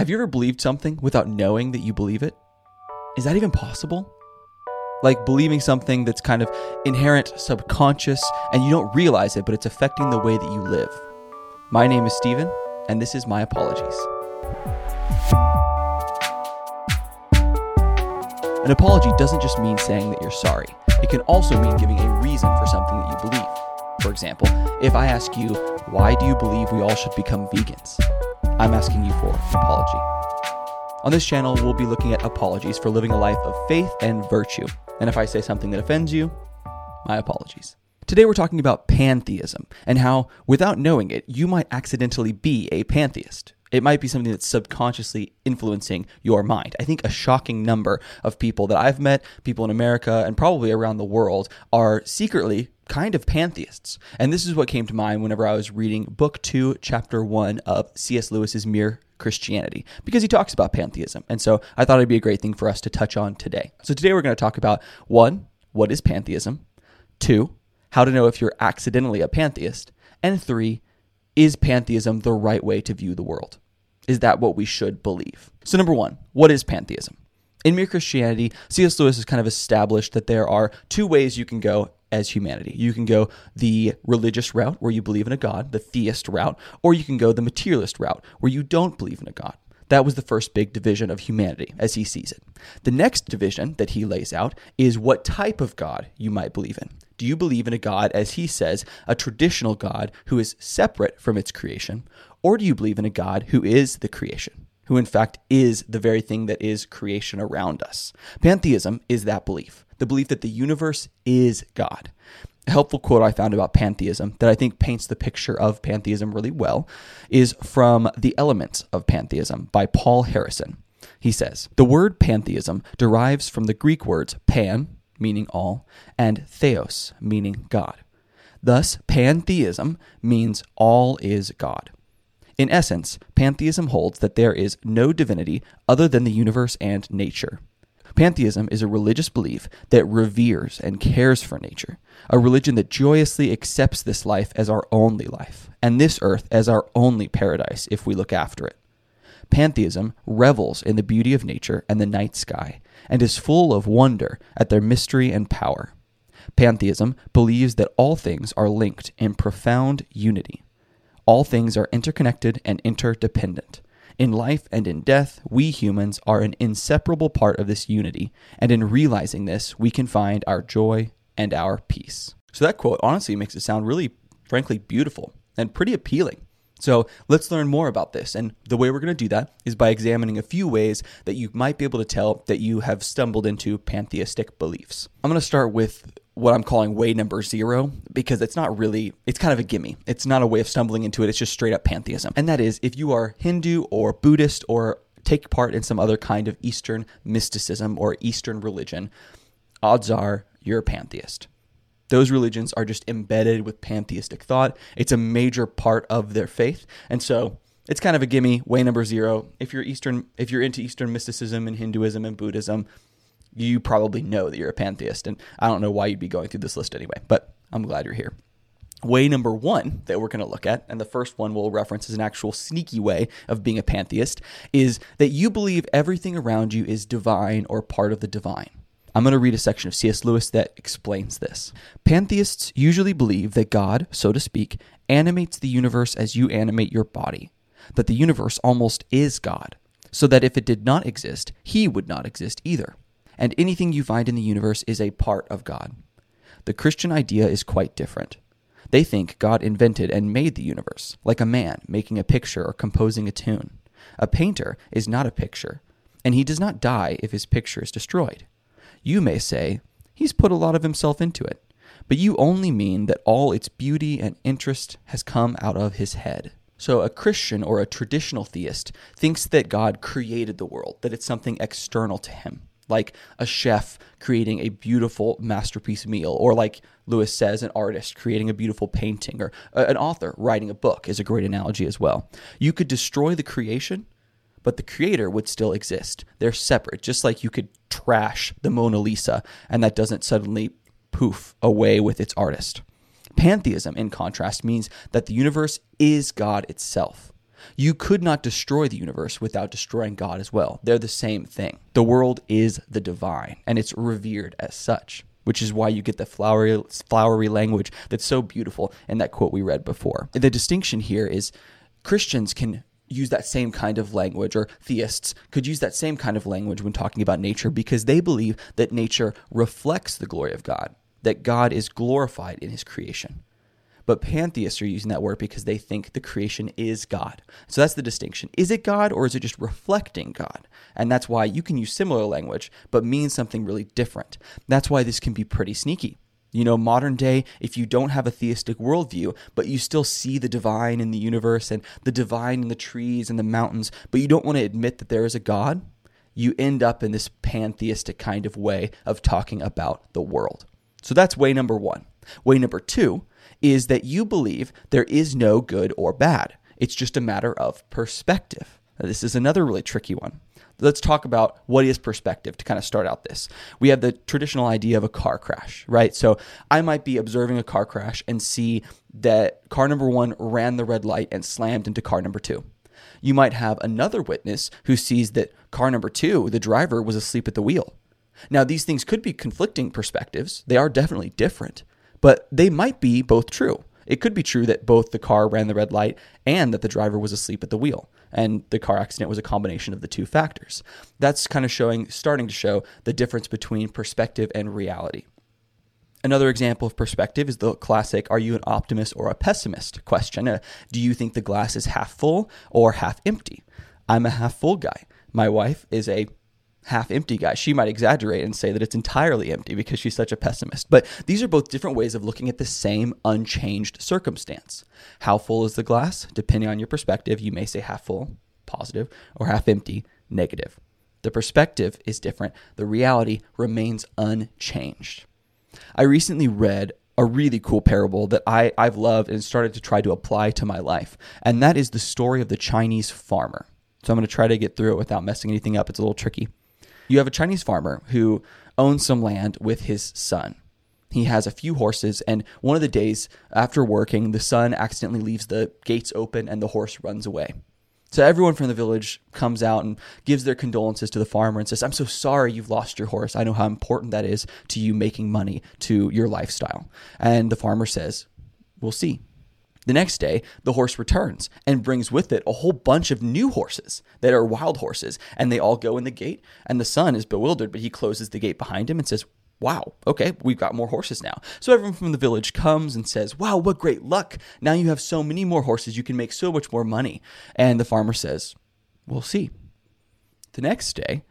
Have you ever believed something without knowing that you believe it? Is that even possible? Like believing something that's kind of inherent, subconscious, and you don't realize it, but it's affecting the way that you live. My name is Steven, and this is My Apologies. An apology doesn't just mean saying that you're sorry, it can also mean giving a reason for something that you believe. For example, if I ask you, why do you believe we all should become vegans? I'm asking you for apology. On this channel, we'll be looking at apologies for living a life of faith and virtue. And if I say something that offends you, my apologies. Today, we're talking about pantheism and how, without knowing it, you might accidentally be a pantheist. It might be something that's subconsciously influencing your mind. I think a shocking number of people that I've met, people in America and probably around the world, are secretly kind of pantheists. And this is what came to mind whenever I was reading book two, chapter one of C.S. Lewis's Mere Christianity, because he talks about pantheism. And so I thought it'd be a great thing for us to touch on today. So today we're going to talk about one, what is pantheism? Two, how to know if you're accidentally a pantheist. And three, is pantheism the right way to view the world? Is that what we should believe? So, number one, what is pantheism? In Mere Christianity, C.S. Lewis has kind of established that there are two ways you can go as humanity. You can go the religious route, where you believe in a God, the theist route, or you can go the materialist route, where you don't believe in a God. That was the first big division of humanity as he sees it. The next division that he lays out is what type of God you might believe in. Do you believe in a God, as he says, a traditional God who is separate from its creation, or do you believe in a God who is the creation? Who, in fact, is the very thing that is creation around us. Pantheism is that belief the belief that the universe is God. A helpful quote I found about pantheism that I think paints the picture of pantheism really well is from The Elements of Pantheism by Paul Harrison. He says, The word pantheism derives from the Greek words pan, meaning all, and theos, meaning God. Thus, pantheism means all is God. In essence, pantheism holds that there is no divinity other than the universe and nature. Pantheism is a religious belief that reveres and cares for nature, a religion that joyously accepts this life as our only life, and this earth as our only paradise if we look after it. Pantheism revels in the beauty of nature and the night sky, and is full of wonder at their mystery and power. Pantheism believes that all things are linked in profound unity. All things are interconnected and interdependent in life and in death, we humans are an inseparable part of this unity, and in realizing this, we can find our joy and our peace. So, that quote honestly makes it sound really, frankly, beautiful and pretty appealing. So let's learn more about this. And the way we're going to do that is by examining a few ways that you might be able to tell that you have stumbled into pantheistic beliefs. I'm going to start with what I'm calling way number zero because it's not really, it's kind of a gimme. It's not a way of stumbling into it, it's just straight up pantheism. And that is if you are Hindu or Buddhist or take part in some other kind of Eastern mysticism or Eastern religion, odds are you're a pantheist. Those religions are just embedded with pantheistic thought. It's a major part of their faith. And so it's kind of a gimme, way number zero. If you're Eastern, if you're into Eastern mysticism and Hinduism and Buddhism, you probably know that you're a pantheist. And I don't know why you'd be going through this list anyway, but I'm glad you're here. Way number one that we're going to look at, and the first one we'll reference as an actual sneaky way of being a pantheist, is that you believe everything around you is divine or part of the divine. I'm going to read a section of C.S. Lewis that explains this. Pantheists usually believe that God, so to speak, animates the universe as you animate your body, that the universe almost is God, so that if it did not exist, he would not exist either and anything you find in the universe is a part of God. The Christian idea is quite different. They think God invented and made the universe, like a man making a picture or composing a tune. A painter is not a picture, and he does not die if his picture is destroyed. You may say, he's put a lot of himself into it, but you only mean that all its beauty and interest has come out of his head. So, a Christian or a traditional theist thinks that God created the world, that it's something external to him like a chef creating a beautiful masterpiece meal, or like Lewis says, an artist creating a beautiful painting, or uh, an author writing a book is a great analogy as well. You could destroy the creation, but the creator would still exist. They're separate, just like you could trash the Mona Lisa, and that doesn't suddenly poof away with its artist. Pantheism, in contrast, means that the universe is God itself. You could not destroy the universe without destroying God as well. They're the same thing. The world is the divine, and it's revered as such, which is why you get the flowery, flowery language that's so beautiful in that quote we read before. The distinction here is Christians can use that same kind of language, or theists could use that same kind of language when talking about nature because they believe that nature reflects the glory of God, that God is glorified in his creation. But pantheists are using that word because they think the creation is God. So that's the distinction. Is it God or is it just reflecting God? And that's why you can use similar language but mean something really different. That's why this can be pretty sneaky. You know, modern day, if you don't have a theistic worldview, but you still see the divine in the universe and the divine in the trees and the mountains, but you don't want to admit that there is a God, you end up in this pantheistic kind of way of talking about the world. So that's way number one. Way number two is that you believe there is no good or bad. It's just a matter of perspective. This is another really tricky one let's talk about what is perspective to kind of start out this. We have the traditional idea of a car crash, right? So I might be observing a car crash and see that car number one ran the red light and slammed into car number two. You might have another witness who sees that car number two, the driver, was asleep at the wheel. Now, these things could be conflicting perspectives. They are definitely different, but they might be both true. It could be true that both the car ran the red light and that the driver was asleep at the wheel and the car accident was a combination of the two factors. That's kind of showing, starting to show the difference between perspective and reality. Another example of perspective is the classic Are you an optimist or a pessimist question? Uh, do you think the glass is half full or half empty? I'm a half full guy. My wife is a half empty guy. She might exaggerate and say that it's entirely empty because she's such a pessimist. But these are both different ways of looking at the same unchanged circumstance. How full is the glass? Depending on your perspective, you may say half full, positive, or half empty, negative. The perspective is different, the reality remains unchanged. I recently read a really cool parable that I, I've loved and started to try to apply to my life, and that is the story of the Chinese farmer. So I'm going to try to get through it without messing anything up. It's a little tricky. You have a Chinese farmer who owns some land with his son. He has a few horses, and one of the days after working, the son accidentally leaves the gates open and the horse runs away. So everyone from the village comes out and gives their condolences to the farmer and says, I'm so sorry you've lost your horse. I know how important that is to you making money to your lifestyle. And the farmer says, We'll see. The next day, the horse returns and brings with it a whole bunch of new horses that are wild horses, and they all go in the gate. And the son is bewildered, but he closes the gate behind him and says, Wow, okay, we've got more horses now. So everyone from the village comes and says, Wow, what great luck. Now you have so many more horses, you can make so much more money. And the farmer says, We'll see. The next day,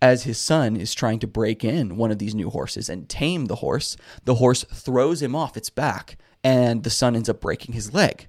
as his son is trying to break in one of these new horses and tame the horse, the horse throws him off its back and the son ends up breaking his leg.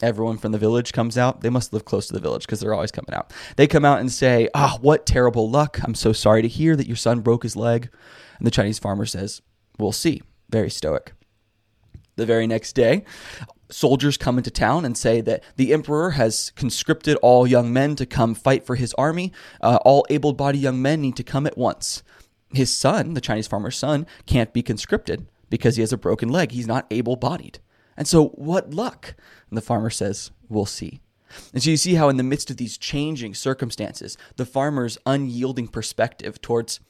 Everyone from the village comes out. They must live close to the village because they're always coming out. They come out and say, Ah, oh, what terrible luck. I'm so sorry to hear that your son broke his leg. And the Chinese farmer says, We'll see. Very stoic. The very next day, soldiers come into town and say that the emperor has conscripted all young men to come fight for his army. Uh, all able bodied young men need to come at once. His son, the Chinese farmer's son, can't be conscripted because he has a broken leg. He's not able bodied. And so, what luck? And the farmer says, We'll see. And so you see how, in the midst of these changing circumstances, the farmer's unyielding perspective towards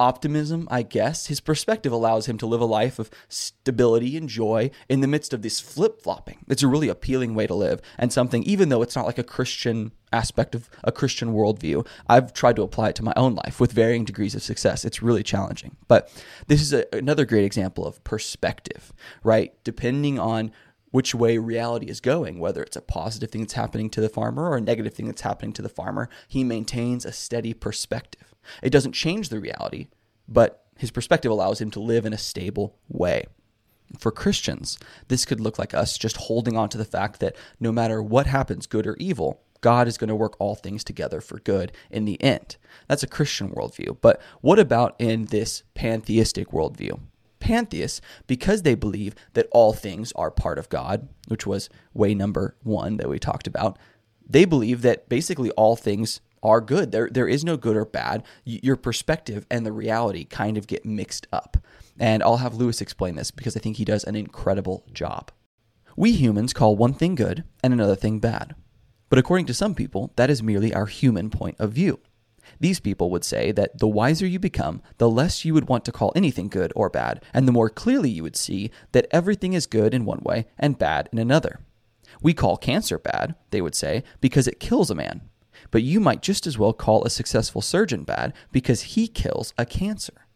optimism, I guess, his perspective allows him to live a life of stability and joy in the midst of this flip flopping. It's a really appealing way to live, and something, even though it's not like a Christian aspect of a Christian worldview, I've tried to apply it to my own life with varying degrees of success. It's really challenging. But this is a, another great example of perspective, right? Depending on which way reality is going, whether it's a positive thing that's happening to the farmer or a negative thing that's happening to the farmer, he maintains a steady perspective. It doesn't change the reality, but his perspective allows him to live in a stable way. For Christians, this could look like us just holding on to the fact that no matter what happens, good or evil, God is going to work all things together for good in the end. That's a Christian worldview. But what about in this pantheistic worldview? Pantheists, because they believe that all things are part of God, which was way number one that we talked about, they believe that basically all things are good. There, there is no good or bad. Your perspective and the reality kind of get mixed up. And I'll have Lewis explain this because I think he does an incredible job. We humans call one thing good and another thing bad. But according to some people, that is merely our human point of view. These people would say that the wiser you become, the less you would want to call anything good or bad, and the more clearly you would see that everything is good in one way and bad in another. We call cancer bad, they would say, because it kills a man. But you might just as well call a successful surgeon bad because he kills a cancer.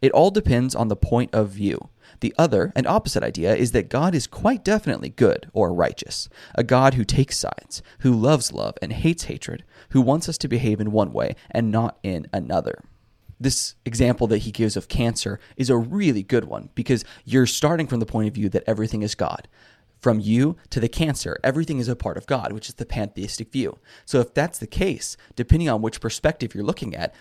It all depends on the point of view. The other and opposite idea is that God is quite definitely good or righteous, a God who takes sides, who loves love and hates hatred, who wants us to behave in one way and not in another. This example that he gives of cancer is a really good one because you're starting from the point of view that everything is God. From you to the cancer, everything is a part of God, which is the pantheistic view. So, if that's the case, depending on which perspective you're looking at,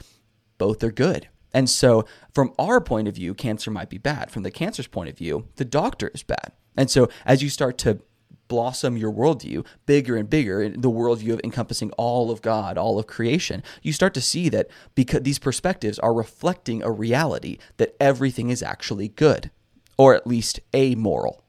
both are good. And so, from our point of view, cancer might be bad. From the cancer's point of view, the doctor is bad. And so, as you start to blossom your worldview bigger and bigger, the worldview of encompassing all of God, all of creation, you start to see that because these perspectives are reflecting a reality that everything is actually good, or at least amoral.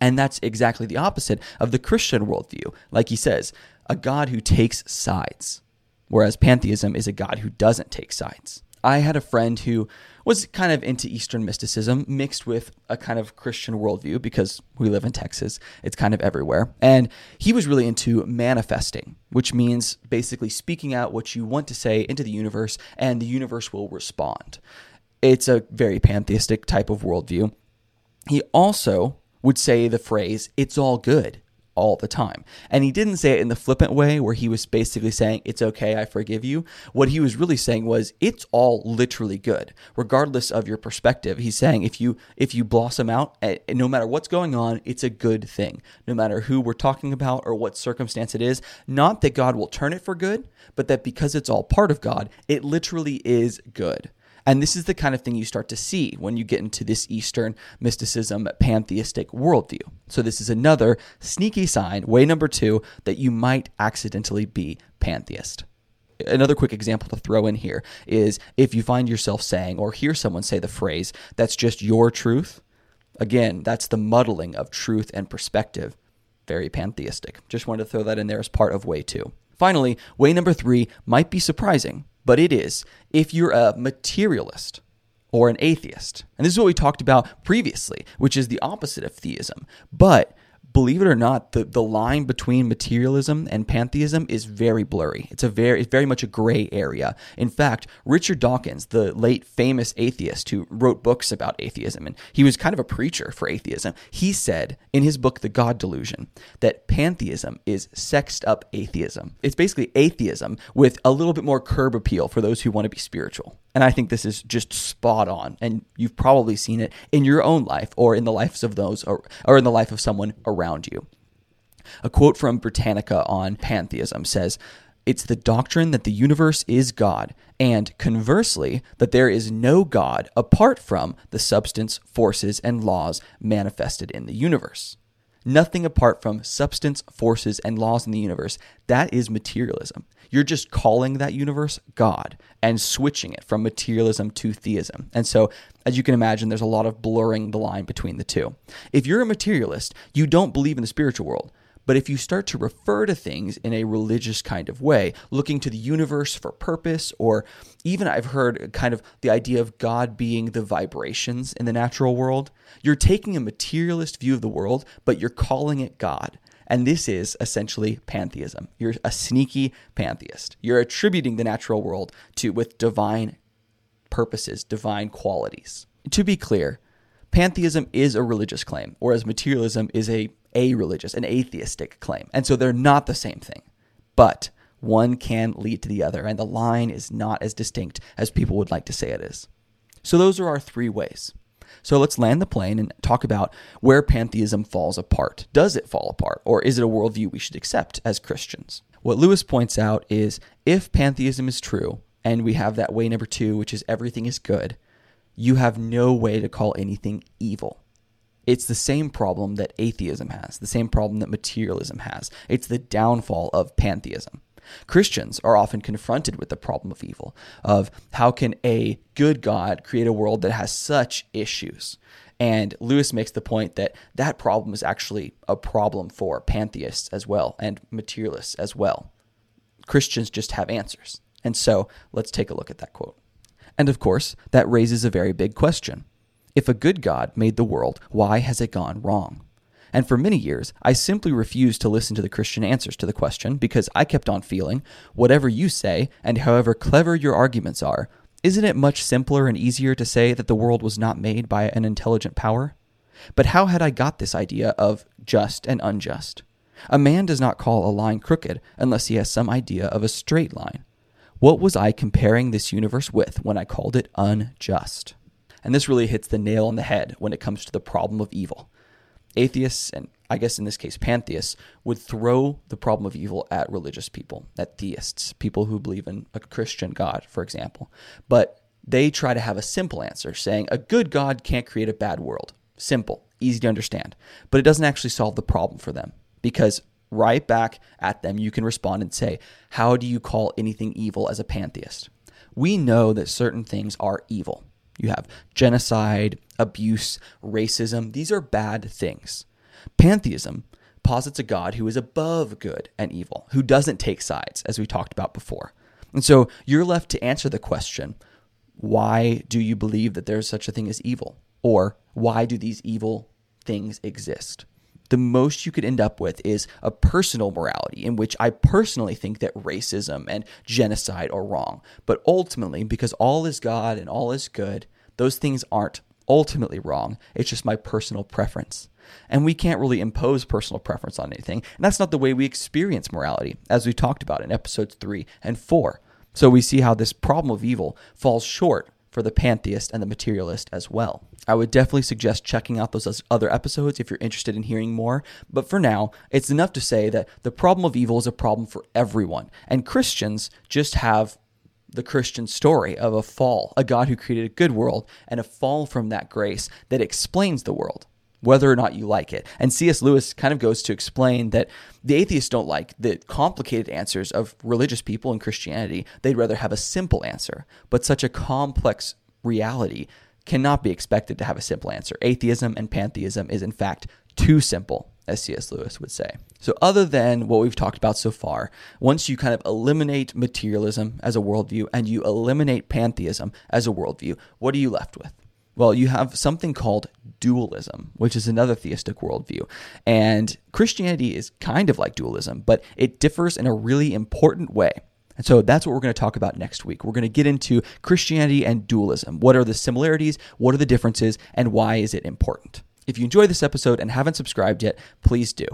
And that's exactly the opposite of the Christian worldview. Like he says, a God who takes sides, whereas pantheism is a God who doesn't take sides. I had a friend who was kind of into Eastern mysticism mixed with a kind of Christian worldview because we live in Texas. It's kind of everywhere. And he was really into manifesting, which means basically speaking out what you want to say into the universe and the universe will respond. It's a very pantheistic type of worldview. He also would say the phrase, it's all good all the time. And he didn't say it in the flippant way where he was basically saying, It's okay, I forgive you. What he was really saying was, It's all literally good, regardless of your perspective. He's saying, if you if you blossom out, no matter what's going on, it's a good thing. No matter who we're talking about or what circumstance it is, not that God will turn it for good, but that because it's all part of God, it literally is good. And this is the kind of thing you start to see when you get into this Eastern mysticism pantheistic worldview. So, this is another sneaky sign, way number two, that you might accidentally be pantheist. Another quick example to throw in here is if you find yourself saying or hear someone say the phrase, that's just your truth, again, that's the muddling of truth and perspective. Very pantheistic. Just wanted to throw that in there as part of way two. Finally, way number three might be surprising but it is if you're a materialist or an atheist. And this is what we talked about previously, which is the opposite of theism. But believe it or not, the, the line between materialism and pantheism is very blurry. It's a very it's very much a gray area. In fact, Richard Dawkins, the late famous atheist who wrote books about atheism, and he was kind of a preacher for atheism, he said in his book The God Delusion that pantheism is sexed up atheism. It's basically atheism with a little bit more curb appeal for those who want to be spiritual. And I think this is just spot on. And you've probably seen it in your own life or in the lives of those or, or in the life of someone around you. A quote from Britannica on pantheism says, it's the doctrine that the universe is God, and conversely, that there is no God apart from the substance, forces, and laws manifested in the universe. Nothing apart from substance, forces, and laws in the universe. That is materialism. You're just calling that universe God and switching it from materialism to theism. And so, as you can imagine, there's a lot of blurring the line between the two. If you're a materialist, you don't believe in the spiritual world. But if you start to refer to things in a religious kind of way, looking to the universe for purpose, or even I've heard kind of the idea of God being the vibrations in the natural world, you're taking a materialist view of the world, but you're calling it God. And this is essentially pantheism. You're a sneaky pantheist. You're attributing the natural world to with divine purposes, divine qualities. To be clear, pantheism is a religious claim, whereas materialism is a a religious, an atheistic claim. And so they're not the same thing. But one can lead to the other, and the line is not as distinct as people would like to say it is. So those are our three ways. So let's land the plane and talk about where pantheism falls apart. Does it fall apart, or is it a worldview we should accept as Christians? What Lewis points out is if pantheism is true, and we have that way number two, which is everything is good, you have no way to call anything evil. It's the same problem that atheism has, the same problem that materialism has. It's the downfall of pantheism. Christians are often confronted with the problem of evil, of how can a good God create a world that has such issues? And Lewis makes the point that that problem is actually a problem for pantheists as well and materialists as well. Christians just have answers. And so let's take a look at that quote. And of course, that raises a very big question. If a good God made the world, why has it gone wrong? And for many years, I simply refused to listen to the Christian answers to the question because I kept on feeling, whatever you say, and however clever your arguments are, isn't it much simpler and easier to say that the world was not made by an intelligent power? But how had I got this idea of just and unjust? A man does not call a line crooked unless he has some idea of a straight line. What was I comparing this universe with when I called it unjust? And this really hits the nail on the head when it comes to the problem of evil atheists and I guess in this case pantheists would throw the problem of evil at religious people, at theists, people who believe in a Christian God, for example. But they try to have a simple answer saying a good God can't create a bad world. Simple, easy to understand. But it doesn't actually solve the problem for them because right back at them you can respond and say, How do you call anything evil as a pantheist? We know that certain things are evil. You have genocide, abuse, racism. These are bad things. Pantheism posits a God who is above good and evil, who doesn't take sides, as we talked about before. And so you're left to answer the question why do you believe that there's such a thing as evil? Or why do these evil things exist? The most you could end up with is a personal morality in which I personally think that racism and genocide are wrong. But ultimately, because all is God and all is good, those things aren't ultimately wrong. It's just my personal preference. And we can't really impose personal preference on anything. And that's not the way we experience morality, as we talked about in episodes three and four. So we see how this problem of evil falls short for the pantheist and the materialist as well. I would definitely suggest checking out those other episodes if you're interested in hearing more. But for now, it's enough to say that the problem of evil is a problem for everyone. And Christians just have the Christian story of a fall, a God who created a good world, and a fall from that grace that explains the world, whether or not you like it. And C.S. Lewis kind of goes to explain that the atheists don't like the complicated answers of religious people in Christianity. They'd rather have a simple answer. But such a complex reality cannot be expected to have a simple answer. Atheism and pantheism is, in fact, too simple, as C.S. Lewis would say. So, other than what we've talked about so far, once you kind of eliminate materialism as a worldview and you eliminate pantheism as a worldview, what are you left with? Well, you have something called dualism, which is another theistic worldview. And Christianity is kind of like dualism, but it differs in a really important way. And so that's what we're going to talk about next week. We're going to get into Christianity and dualism. What are the similarities? What are the differences? And why is it important? If you enjoyed this episode and haven't subscribed yet, please do.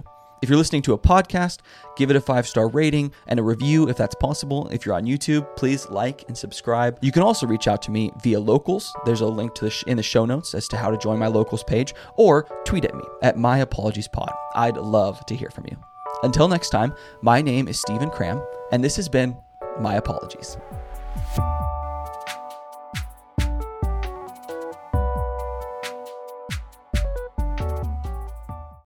If you're listening to a podcast, give it a five star rating and a review if that's possible. If you're on YouTube, please like and subscribe. You can also reach out to me via locals. There's a link to the sh- in the show notes as to how to join my locals page, or tweet at me at my apologies pod. I'd love to hear from you. Until next time, my name is Stephen Cram, and this has been my apologies.